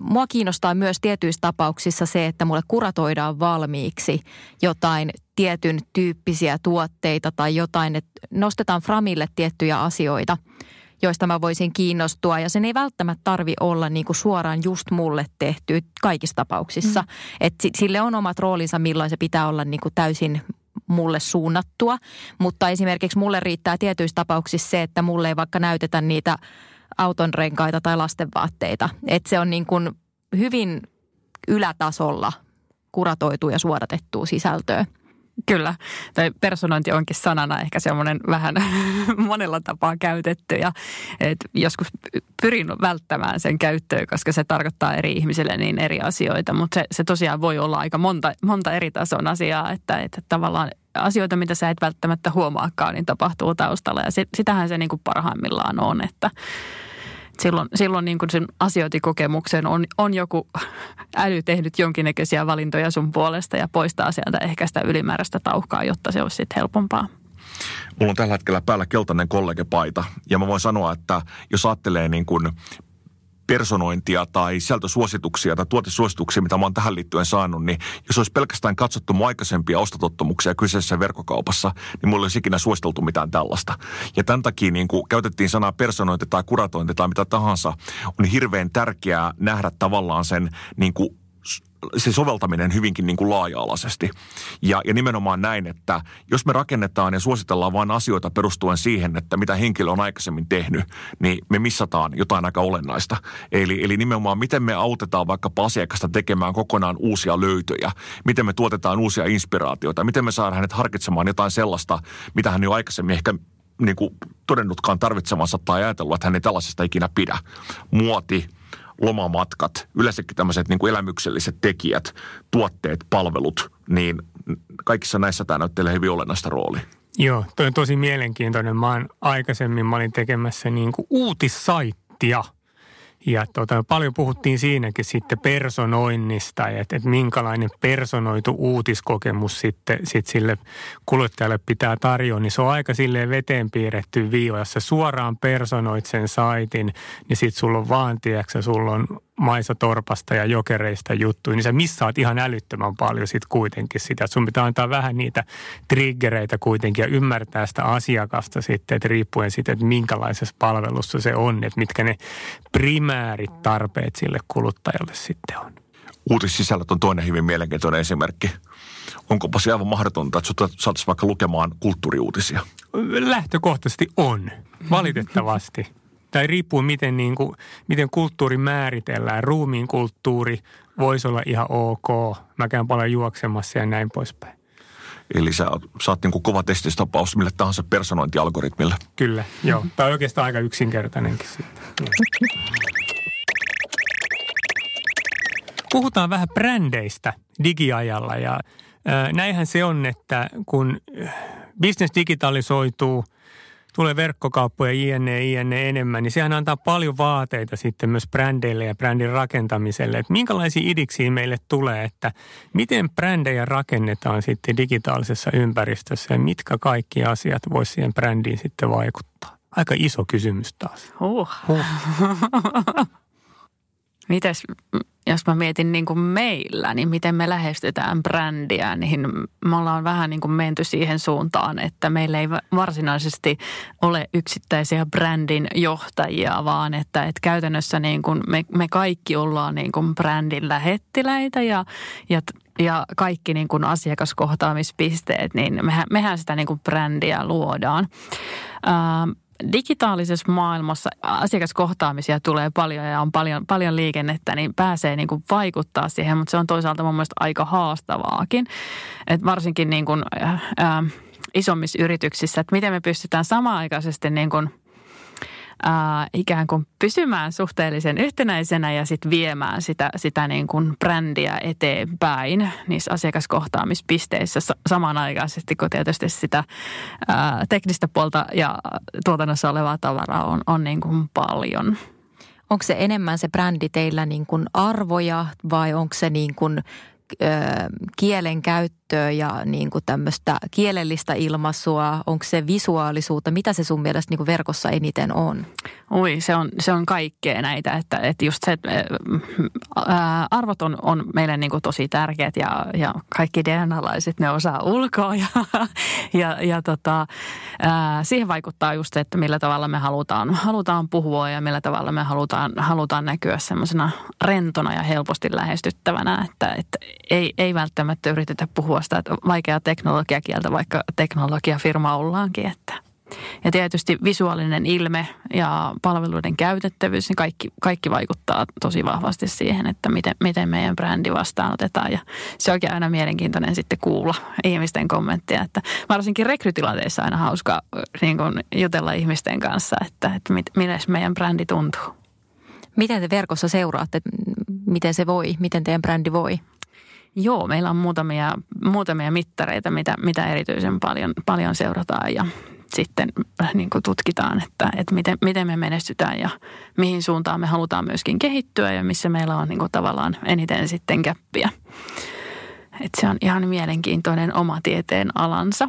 mua kiinnostaa myös tietyissä tapauksissa se, että mulle kuratoidaan valmiiksi jotain tietyn tyyppisiä tuotteita tai jotain, että nostetaan framille tiettyjä asioita – joista mä voisin kiinnostua. Ja sen ei välttämättä tarvi olla niin kuin suoraan just mulle tehty kaikissa tapauksissa. Mm. Et sille on omat roolinsa, milloin se pitää olla niin kuin täysin mulle suunnattua. Mutta esimerkiksi mulle riittää tietyissä tapauksissa se, että mulle ei vaikka näytetä niitä auton renkaita tai lastenvaatteita. Että se on niin kuin hyvin ylätasolla kuratoitu ja suodatettua sisältöä. Kyllä, tai personointi onkin sanana ehkä semmoinen vähän monella tapaa käytetty ja et joskus pyrin välttämään sen käyttöä, koska se tarkoittaa eri ihmisille niin eri asioita, mutta se, se tosiaan voi olla aika monta, monta eri tason asiaa, että, että tavallaan asioita, mitä sä et välttämättä huomaakaan, niin tapahtuu taustalla ja sitähän se niin kuin parhaimmillaan on, että silloin, silloin niin kuin sen asiointikokemuksen on, on joku äly tehnyt jonkinnäköisiä valintoja sun puolesta ja poistaa sieltä ehkä sitä ylimääräistä tauhkaa, jotta se olisi sitten helpompaa. Mulla on tällä hetkellä päällä keltainen kollegepaita ja mä voin sanoa, että jos ajattelee niin kuin personointia tai sisältösuosituksia tai tuotesuosituksia, mitä mä oon tähän liittyen saanut, niin jos olisi pelkästään katsottu mun aikaisempia ostotottumuksia kyseisessä verkkokaupassa, niin mulla olisi ikinä suositeltu mitään tällaista. Ja tämän takia niin kuin käytettiin sanaa personointi tai kuratointi tai mitä tahansa, on hirveän tärkeää nähdä tavallaan sen niin kuin se soveltaminen hyvinkin niin kuin laaja-alaisesti. Ja, ja nimenomaan näin, että jos me rakennetaan ja suositellaan vain asioita perustuen siihen, että mitä henkilö on aikaisemmin tehnyt, niin me missataan jotain aika olennaista. Eli, eli nimenomaan miten me autetaan vaikka asiakasta tekemään kokonaan uusia löytöjä, miten me tuotetaan uusia inspiraatioita, miten me saadaan hänet harkitsemaan jotain sellaista, mitä hän jo aikaisemmin ehkä niin kuin todennutkaan tarvitsemansa tai ajatellut, että hän ei tällaisesta ikinä pidä. Muoti, lomamatkat, yleensäkin tämmöiset niin kuin elämykselliset tekijät, tuotteet, palvelut, niin kaikissa näissä tämä näyttelee hyvin olennaista roolia. Joo, toi on tosi mielenkiintoinen. Mä oon aikaisemmin mä olin tekemässä niin kuin uutissaittia – ja tota, paljon puhuttiin siinäkin sitten personoinnista, että, että minkälainen personoitu uutiskokemus sitten sit sille kuluttajalle pitää tarjoa. Niin se on aika silleen veteen piirretty viiva. Jos sä suoraan personoit sen saitin, niin sitten sulla on vaan, tiedätkö, sulla on Maisa Torpasta ja Jokereista juttuja, niin sä missaat ihan älyttömän paljon sitten kuitenkin sitä. Sun pitää antaa vähän niitä triggereitä kuitenkin ja ymmärtää sitä asiakasta sitten, että riippuen siitä, että minkälaisessa palvelussa se on, että mitkä ne primäärit tarpeet sille kuluttajalle sitten on. Uutissisällöt on toinen hyvin mielenkiintoinen esimerkki. Onkopa se aivan mahdotonta, että saataisiin vaikka lukemaan kulttuuriuutisia? Lähtökohtaisesti on, valitettavasti tai riippuu miten, niin kuin, miten kulttuuri määritellään. Ruumiin kulttuuri voisi olla ihan ok. Mä käyn paljon juoksemassa ja näin poispäin. Eli sä, sä oot niin kuin kova testistapaus mille tahansa personointialgoritmille. Kyllä, joo. Tämä on oikeastaan aika yksinkertainenkin sitten. Puhutaan vähän brändeistä digiajalla ja näinhän se on, että kun business digitalisoituu – tulee verkkokauppoja ienne, ienne enemmän, niin sehän antaa paljon vaateita sitten myös brändeille ja brändin rakentamiselle. Että minkälaisia idiksiä meille tulee, että miten brändejä rakennetaan sitten digitaalisessa ympäristössä ja mitkä kaikki asiat voisi siihen brändiin sitten vaikuttaa? Aika iso kysymys taas. Huh. huh. Mites, jos mä mietin niin kuin meillä, niin miten me lähestytään brändiä, niin me ollaan vähän niin kuin menty siihen suuntaan, että meillä ei varsinaisesti ole yksittäisiä brändin johtajia, vaan että, että käytännössä niin kuin me, me kaikki ollaan niin kuin brändin lähettiläitä ja, ja ja kaikki niin kuin asiakaskohtaamispisteet, niin mehän, mehän sitä niin kuin brändiä luodaan. Ähm, digitaalisessa maailmassa asiakaskohtaamisia tulee paljon ja on paljon, paljon liikennettä, niin pääsee niin kuin vaikuttaa siihen, mutta se on toisaalta mun mielestä aika haastavaakin. Et varsinkin niin kuin, äh, äh, isommissa yrityksissä, että miten me pystytään samaaikaisesti niin kuin ää, ikään kuin pysymään suhteellisen yhtenäisenä ja sitten viemään sitä, sitä niin kuin brändiä eteenpäin niissä asiakaskohtaamispisteissä samanaikaisesti, kun tietysti sitä ää, teknistä puolta ja tuotannossa olevaa tavaraa on, on niin kuin paljon. Onko se enemmän se brändi teillä niin kuin arvoja vai onko se niin kuin kielen käyttöä ja niin kuin tämmöistä kielellistä ilmaisua? Onko se visuaalisuutta? Mitä se sun mielestä niin kuin verkossa eniten on? Ui, se on, se on kaikkea näitä, että, että just se, että arvot on, on meille niin kuin tosi tärkeät ja, ja kaikki DNA-laiset ne osaa ulkoa ja, ja, ja tota, siihen vaikuttaa just se, että millä tavalla me halutaan, halutaan puhua ja millä tavalla me halutaan, halutaan näkyä semmoisena rentona ja helposti lähestyttävänä, että, että ei, ei välttämättä yritetä puhua sitä vaikeaa teknologiakieltä, vaikka teknologiafirma ollaankin, että ja tietysti visuaalinen ilme ja palveluiden käytettävyys, niin kaikki, kaikki vaikuttaa tosi vahvasti siihen, että miten, miten meidän brändi vastaanotetaan. Ja se onkin aina mielenkiintoinen sitten kuulla ihmisten kommentteja, että varsinkin rekrytilanteissa aina hauska niin kuin jutella ihmisten kanssa, että, että mit, miten meidän brändi tuntuu. Miten te verkossa seuraatte, miten se voi, miten teidän brändi voi? Joo, meillä on muutamia, muutamia mittareita, mitä, mitä erityisen paljon, paljon seurataan ja sitten äh, niin kuin tutkitaan, että, että miten, miten me menestytään ja mihin suuntaan me halutaan myöskin kehittyä ja missä meillä on niin kuin tavallaan eniten sitten käppiä. Että se on ihan mielenkiintoinen oma tieteen alansa.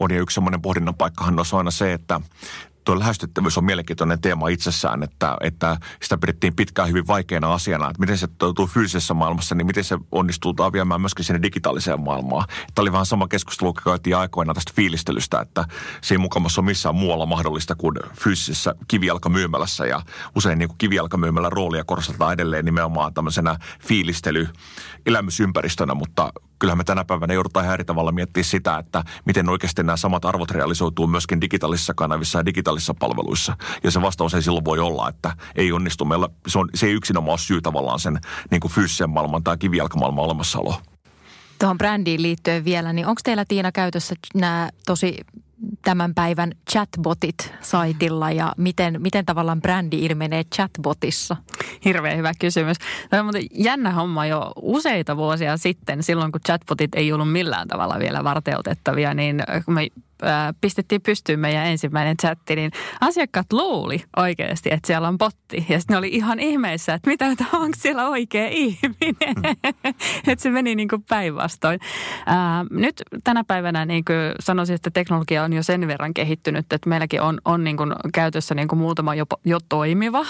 On ja yksi semmoinen pohdinnan paikkahan on aina se, että tuo lähestyttävyys on mielenkiintoinen teema itsessään, että, että sitä pidettiin pitkään hyvin vaikeana asiana, että miten se toteutuu fyysisessä maailmassa, niin miten se onnistuu viemään myöskin sinne digitaaliseen maailmaan. Tämä oli vähän sama keskustelu, joka käytiin aikoinaan tästä fiilistelystä, että se ei mukamassa ole missään muualla mahdollista kuin fyysisessä kivijalkamyymälässä ja usein niin kuin kivijalkamyymälän roolia korostetaan edelleen nimenomaan tämmöisenä fiilistely elämysympäristönä, mutta kyllähän me tänä päivänä joudutaan ihan eri tavalla miettiä sitä, että miten oikeasti nämä samat arvot realisoituu myöskin digitaalisissa kanavissa ja digitaalisissa palveluissa. Ja se vastaus ei silloin voi olla, että ei onnistu. Meillä, se, on, se ei yksinomaan ole syy tavallaan sen niin kuin fyysisen maailman tai kivijalkamaailman olemassaolo. Tuohon brändiin liittyen vielä, niin onko teillä Tiina käytössä nämä tosi tämän päivän chatbotit saitilla ja miten, miten tavallaan brändi ilmenee chatbotissa? Hirveän hyvä kysymys. Tämä on jännä homma jo useita vuosia sitten, silloin kun chatbotit ei ollut millään tavalla vielä varteutettavia, niin kun me pistettiin pystyyn meidän ensimmäinen chatti, niin asiakkaat luuli oikeasti, että siellä on botti. Ja sitten ne oli ihan ihmeissä, että mitä, onko siellä oikea ihminen. Mm. että se meni niin kuin päinvastoin. nyt tänä päivänä niin kuin sanoisin, että teknologia on jo sen verran kehittynyt, että meilläkin on, on niin kuin käytössä niin kuin muutama jo, jo toimiva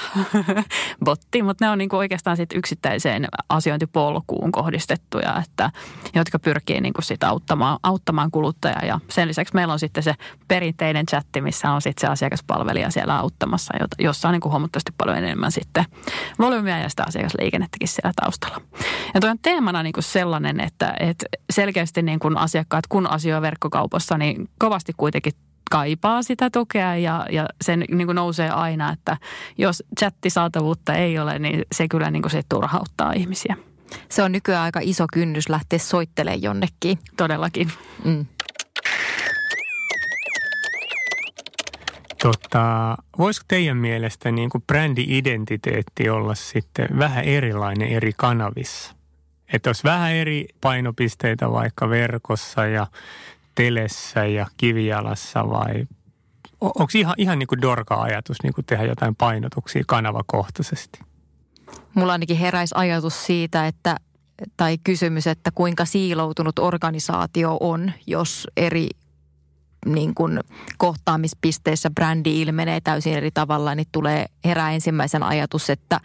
botti, mutta ne on niin kuin oikeastaan sit yksittäiseen asiointipolkuun kohdistettuja, että, jotka pyrkii niin kuin sit auttamaan, auttamaan kuluttajaa. Ja sen lisäksi meillä on sitten se perinteinen chatti, missä on sitten se asiakaspalvelija siellä auttamassa, jossa on niin kuin huomattavasti paljon enemmän sitten volyymia ja sitä asiakasliikennettäkin siellä taustalla. Ja tuo on teemana niin kuin sellainen, että, että selkeästi niin kuin asiakkaat, kun asioi verkkokaupassa, niin kovasti kuitenkin kaipaa sitä tukea ja, ja se niin kuin nousee aina, että jos chattisaatavuutta ei ole, niin se kyllä niin kuin se turhauttaa ihmisiä. Se on nykyään aika iso kynnys lähteä soittelemaan jonnekin. Todellakin. Mm. Tota, voisiko teidän mielestä niin kuin brändi-identiteetti olla sitten vähän erilainen eri kanavissa? Että olisi vähän eri painopisteitä vaikka verkossa ja telessä ja kivijalassa vai onko ihan, ihan niin kuin dorka-ajatus niin kuin tehdä jotain painotuksia kanavakohtaisesti? Mulla ainakin heräisi ajatus siitä, että tai kysymys, että kuinka siiloutunut organisaatio on, jos eri niin kuin kohtaamispisteissä brändi ilmenee täysin eri tavalla, niin tulee herää ensimmäisen ajatus, että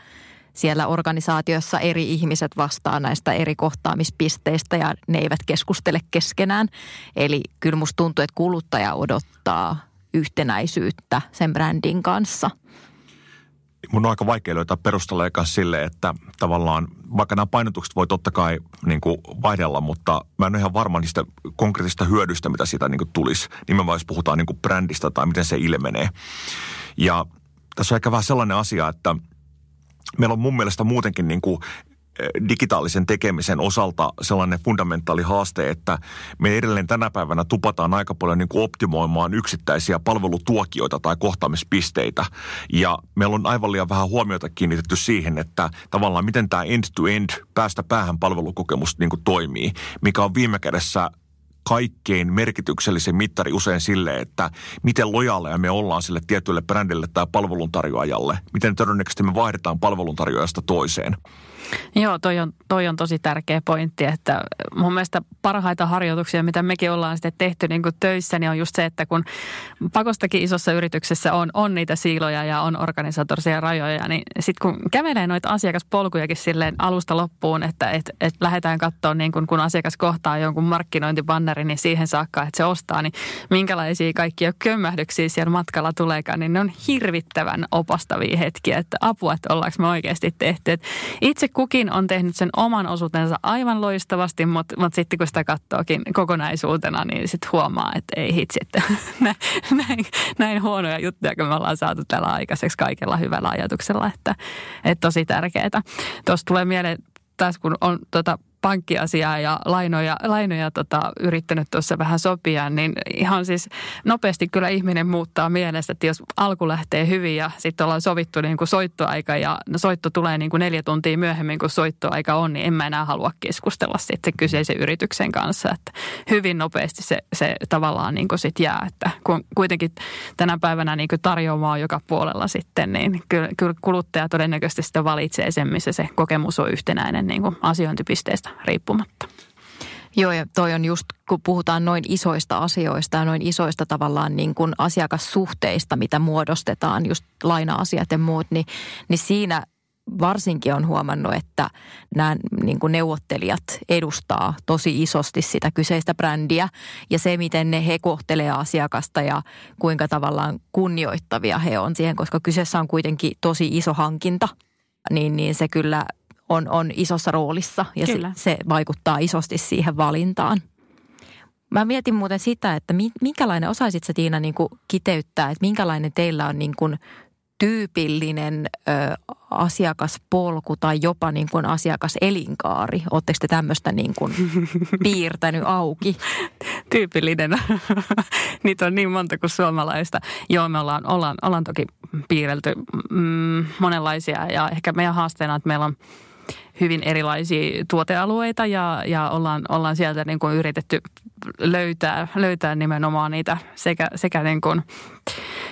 siellä organisaatiossa eri ihmiset vastaa näistä eri kohtaamispisteistä ja ne eivät keskustele keskenään. Eli kyllä musta tuntuu, että kuluttaja odottaa yhtenäisyyttä sen brändin kanssa – mun on aika vaikea löytää perustella sille, että tavallaan vaikka nämä painotukset voi totta kai niin kuin vaihdella, mutta mä en ole ihan varma niistä konkreettisista hyödyistä, mitä siitä niin kuin tulisi. Nimenomaan jos puhutaan niin kuin brändistä tai miten se ilmenee. Ja tässä on ehkä vähän sellainen asia, että meillä on mun mielestä muutenkin niin kuin digitaalisen tekemisen osalta sellainen fundamentaali haaste, että me edelleen tänä päivänä tupataan aika paljon niin kuin optimoimaan yksittäisiä palvelutuokioita tai kohtaamispisteitä. Ja meillä on aivan liian vähän huomiota kiinnitetty siihen, että tavallaan miten tämä end-to-end päästä päähän palvelukokemus niin kuin toimii, mikä on viime kädessä kaikkein merkityksellisin mittari usein sille, että miten lojaaleja me ollaan sille tietylle brändille tai palveluntarjoajalle. Miten todennäköisesti me vaihdetaan palveluntarjoajasta toiseen. Joo, toi on, toi on tosi tärkeä pointti, että mun mielestä parhaita harjoituksia, mitä mekin ollaan sitten tehty niin kuin töissä, niin on just se, että kun pakostakin isossa yrityksessä on, on niitä siiloja ja on organisatorisia rajoja, niin sitten kun kävelee noita asiakaspolkujakin silleen alusta loppuun, että et, et lähdetään katsoa niin kun, kun asiakas kohtaa jonkun markkinointibannerin, niin siihen saakka, että se ostaa, niin minkälaisia kaikkia kömmähdyksiä siellä matkalla tuleekaan, niin ne on hirvittävän opastavia hetkiä, että apua, että ollaanko me oikeasti tehty. Et itse kukin on tehnyt sen oman osuutensa aivan loistavasti, mutta, mutta sitten kun sitä katsookin kokonaisuutena, niin sitten huomaa, että ei hitsi, että näin, näin huonoja juttuja, kun me ollaan saatu tällä aikaiseksi kaikella hyvällä ajatuksella, että, että tosi tärkeää. Tuossa tulee mieleen taas kun on tota pankkiasiaa ja lainoja, lainoja tota, yrittänyt tuossa vähän sopia, niin ihan siis nopeasti kyllä ihminen muuttaa mielestä, että jos alku lähtee hyvin ja sitten ollaan sovittu niin kuin soittoaika ja soitto tulee niin kuin neljä tuntia myöhemmin kuin soittoaika on, niin en mä enää halua keskustella sitten kyseisen yrityksen kanssa. Että hyvin nopeasti se, se tavallaan niin kuin sit jää, että kun kuitenkin tänä päivänä niin kuin tarjoamaa joka puolella sitten, niin kyllä, kyllä kuluttaja todennäköisesti sitä valitsee sen, missä se kokemus on yhtenäinen niin kuin asiointipisteestä riippumatta. Joo, ja toi on just, kun puhutaan noin isoista asioista ja noin isoista tavallaan niin kuin asiakassuhteista, mitä muodostetaan, just laina-asiat ja muut, niin, niin siinä varsinkin on huomannut, että nämä niin kuin neuvottelijat edustaa tosi isosti sitä kyseistä brändiä ja se, miten ne he kohtelee asiakasta ja kuinka tavallaan kunnioittavia he on siihen, koska kyseessä on kuitenkin tosi iso hankinta, niin, niin se kyllä on, on isossa roolissa ja se, se vaikuttaa isosti siihen valintaan. Mä mietin muuten sitä, että minkälainen, osaisit sä Tiina niin kuin kiteyttää, että minkälainen teillä on niin kuin tyypillinen ö, asiakaspolku tai jopa niin kuin asiakaselinkaari? Oletteko te tämmöistä niin kuin piirtänyt auki? Tyypillinen. Niitä on niin monta kuin suomalaista. Joo, me ollaan, ollaan, ollaan toki piirrelty mm, monenlaisia ja ehkä meidän haasteena, että meillä on – hyvin erilaisia tuotealueita ja, ja ollaan, ollaan sieltä niin kuin yritetty löytää, löytää nimenomaan niitä sekä, sekä niin kuin,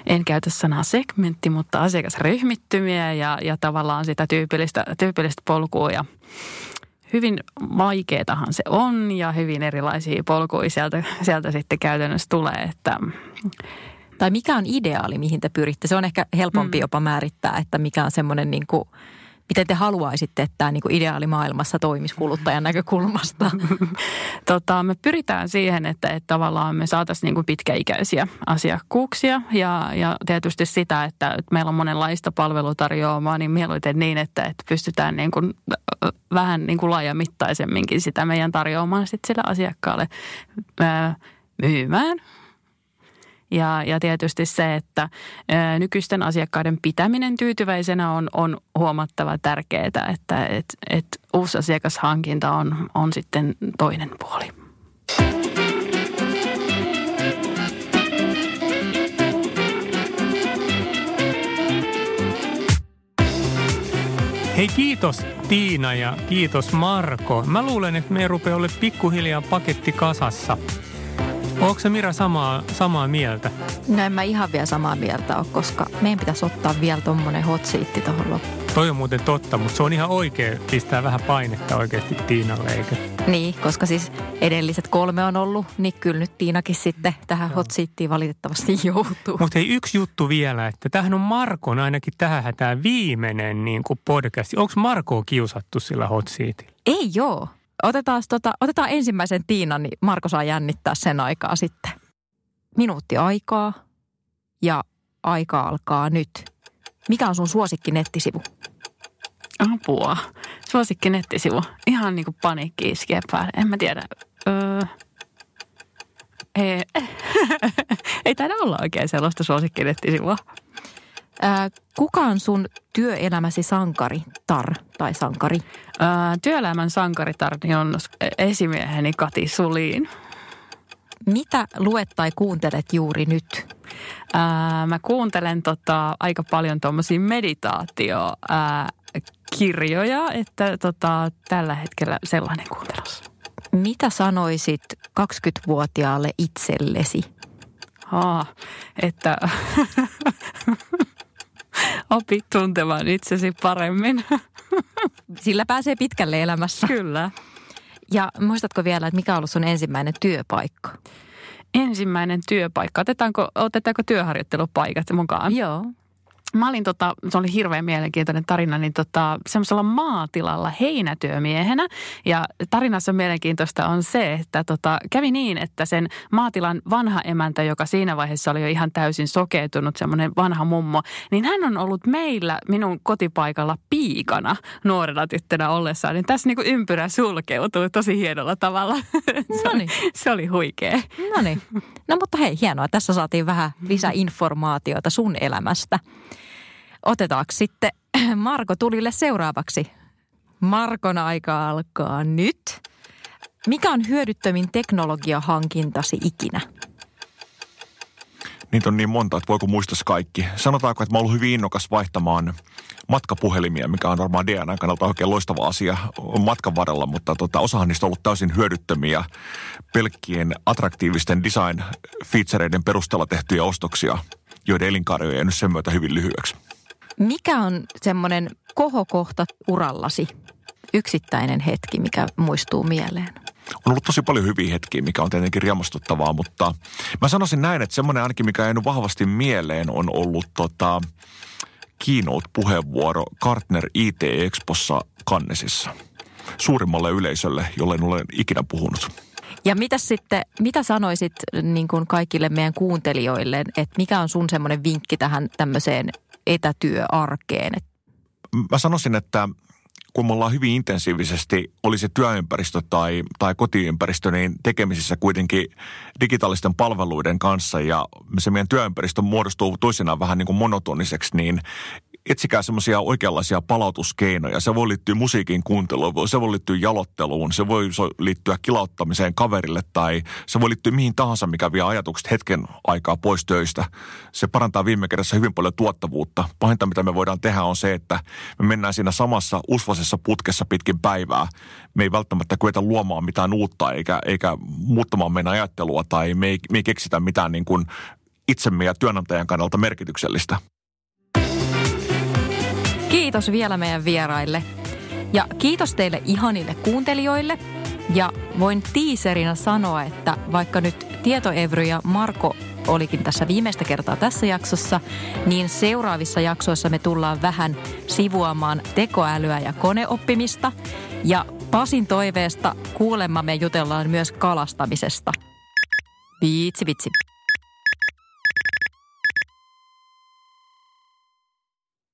en käytä sanaa segmentti, mutta asiakasryhmittymiä ja, ja tavallaan sitä tyypillistä, tyypillistä polkua ja hyvin vaikeetahan se on ja hyvin erilaisia polkuja sieltä, sieltä sitten käytännössä tulee, että tai mikä on ideaali, mihin te pyritte? Se on ehkä helpompi mm. jopa määrittää, että mikä on semmoinen niin kuin – miten te haluaisitte, että tämä niin ideaalimaailmassa toimisi kuluttajan näkökulmasta? tota, me pyritään siihen, että, että tavallaan me saataisiin niin pitkäikäisiä asiakkuuksia ja, ja tietysti sitä, että, että meillä on monenlaista palvelutarjoamaa, niin mieluiten niin, että, että pystytään niin kuin vähän niin kuin laajamittaisemminkin sitä meidän tarjoamaan sitten sille asiakkaalle myymään ja, ja tietysti se, että nykyisten asiakkaiden pitäminen tyytyväisenä on, on huomattava tärkeää, että et, et uusi asiakashankinta on, on sitten toinen puoli. Hei kiitos Tiina ja kiitos Marko. Mä luulen, että me rupeaa olemaan pikkuhiljaa paketti kasassa. Onko se Mira samaa, samaa mieltä? No en mä ihan vielä samaa mieltä ole, koska meidän pitäisi ottaa vielä tuommoinen hot seat tuohon loppuun. Toi on muuten totta, mutta se on ihan oikein pistää vähän painetta oikeasti Tiinalle, eikö? Niin, koska siis edelliset kolme on ollut, niin kyllä nyt Tiinakin sitten tähän hot seattiin valitettavasti joutuu. Mutta hei, yksi juttu vielä, että tähän on Markon ainakin tähän tämä viimeinen niin kuin podcast. Onko Marko kiusattu sillä hot seatilla? Ei joo. Otetaan, tota, otetaan ensimmäisen Tiinan, niin Marko saa jännittää sen aikaa sitten. Minuutti aikaa ja aika alkaa nyt. Mikä on sun suosikki nettisivu? Apua. Suosikki nettisivu. Ihan niin kuin paniikki iskee päälle. En mä tiedä. Öö. Ei, ei taida olla oikein sellaista suosikki nettisivua. Ää, kuka on sun työelämäsi sankari, tar tai sankari? Ää, työelämän sankaritarni on esimieheni Kati Suliin. Mitä luet tai kuuntelet juuri nyt? Ää, mä kuuntelen tota, aika paljon tuommoisia meditaatiokirjoja, että tota, tällä hetkellä sellainen kuuntelussa. Mitä sanoisit 20-vuotiaalle itsellesi? Haa, että opi tuntemaan itsesi paremmin. Sillä pääsee pitkälle elämässä. Kyllä. Ja muistatko vielä, että mikä on ollut sun ensimmäinen työpaikka? Ensimmäinen työpaikka. Otetaanko, otetaanko työharjoittelupaikat mukaan? Joo mä olin tota, se oli hirveän mielenkiintoinen tarina, niin tota, semmoisella maatilalla heinätyömiehenä. Ja tarinassa mielenkiintoista on se, että tota, kävi niin, että sen maatilan vanha emäntä, joka siinä vaiheessa oli jo ihan täysin sokeutunut, semmoinen vanha mummo, niin hän on ollut meillä minun kotipaikalla piikana nuorena tyttönä ollessaan. Niin tässä niin kuin ympyrä sulkeutui tosi hienolla tavalla. se, oli, se oli huikea. No niin. No mutta hei, hienoa. Tässä saatiin vähän lisäinformaatiota sun elämästä. Otetaanko sitten Marko Tulille seuraavaksi? Markon aika alkaa nyt. Mikä on hyödyttömin teknologiahankintasi ikinä? Niitä on niin monta, että voiko muistaa kaikki. Sanotaanko, että mä oon ollut hyvin innokas vaihtamaan matkapuhelimia, mikä on varmaan DNA kannalta oikein loistava asia matkan varrella, mutta tota, osahan niistä on ollut täysin hyödyttömiä pelkkien attraktiivisten design-featureiden perusteella tehtyjä ostoksia, joiden elinkaari on jäänyt sen myötä hyvin lyhyeksi. Mikä on semmoinen kohokohta urallasi? Yksittäinen hetki, mikä muistuu mieleen? On ollut tosi paljon hyviä hetkiä, mikä on tietenkin riemastuttavaa, mutta mä sanoisin näin, että semmoinen ainakin, mikä ei vahvasti mieleen, on ollut tota, keynote-puheenvuoro Gartner IT Expossa Kannesissa. Suurimmalle yleisölle, jolle en ole ikinä puhunut. Ja mitä sitten, mitä sanoisit niin kuin kaikille meidän kuuntelijoille, että mikä on sun semmoinen vinkki tähän tämmöiseen etätyöarkeen? Mä sanoisin, että kun me ollaan hyvin intensiivisesti, oli se työympäristö tai, tai kotiympäristö, niin tekemisissä kuitenkin digitaalisten palveluiden kanssa ja se meidän työympäristö muodostuu toisinaan vähän niin kuin monotoniseksi, niin etsikää semmoisia oikeanlaisia palautuskeinoja. Se voi liittyä musiikin kuunteluun, se voi liittyä jalotteluun, se voi liittyä kilauttamiseen kaverille tai se voi liittyä mihin tahansa, mikä vie ajatukset hetken aikaa pois töistä. Se parantaa viime kädessä hyvin paljon tuottavuutta. Pahinta, mitä me voidaan tehdä, on se, että me mennään siinä samassa usvasessa putkessa pitkin päivää. Me ei välttämättä kyetä luomaan mitään uutta eikä, eikä muuttamaan meidän ajattelua tai me ei, me ei keksitä mitään niin kuin itsemme ja työnantajan kannalta merkityksellistä. Kiitos vielä meidän vieraille. Ja kiitos teille ihanille kuuntelijoille. Ja voin tiiserinä sanoa, että vaikka nyt Tietoevry ja Marko olikin tässä viimeistä kertaa tässä jaksossa, niin seuraavissa jaksoissa me tullaan vähän sivuamaan tekoälyä ja koneoppimista. Ja Pasin toiveesta kuulemma me jutellaan myös kalastamisesta. Viitsi vitsi.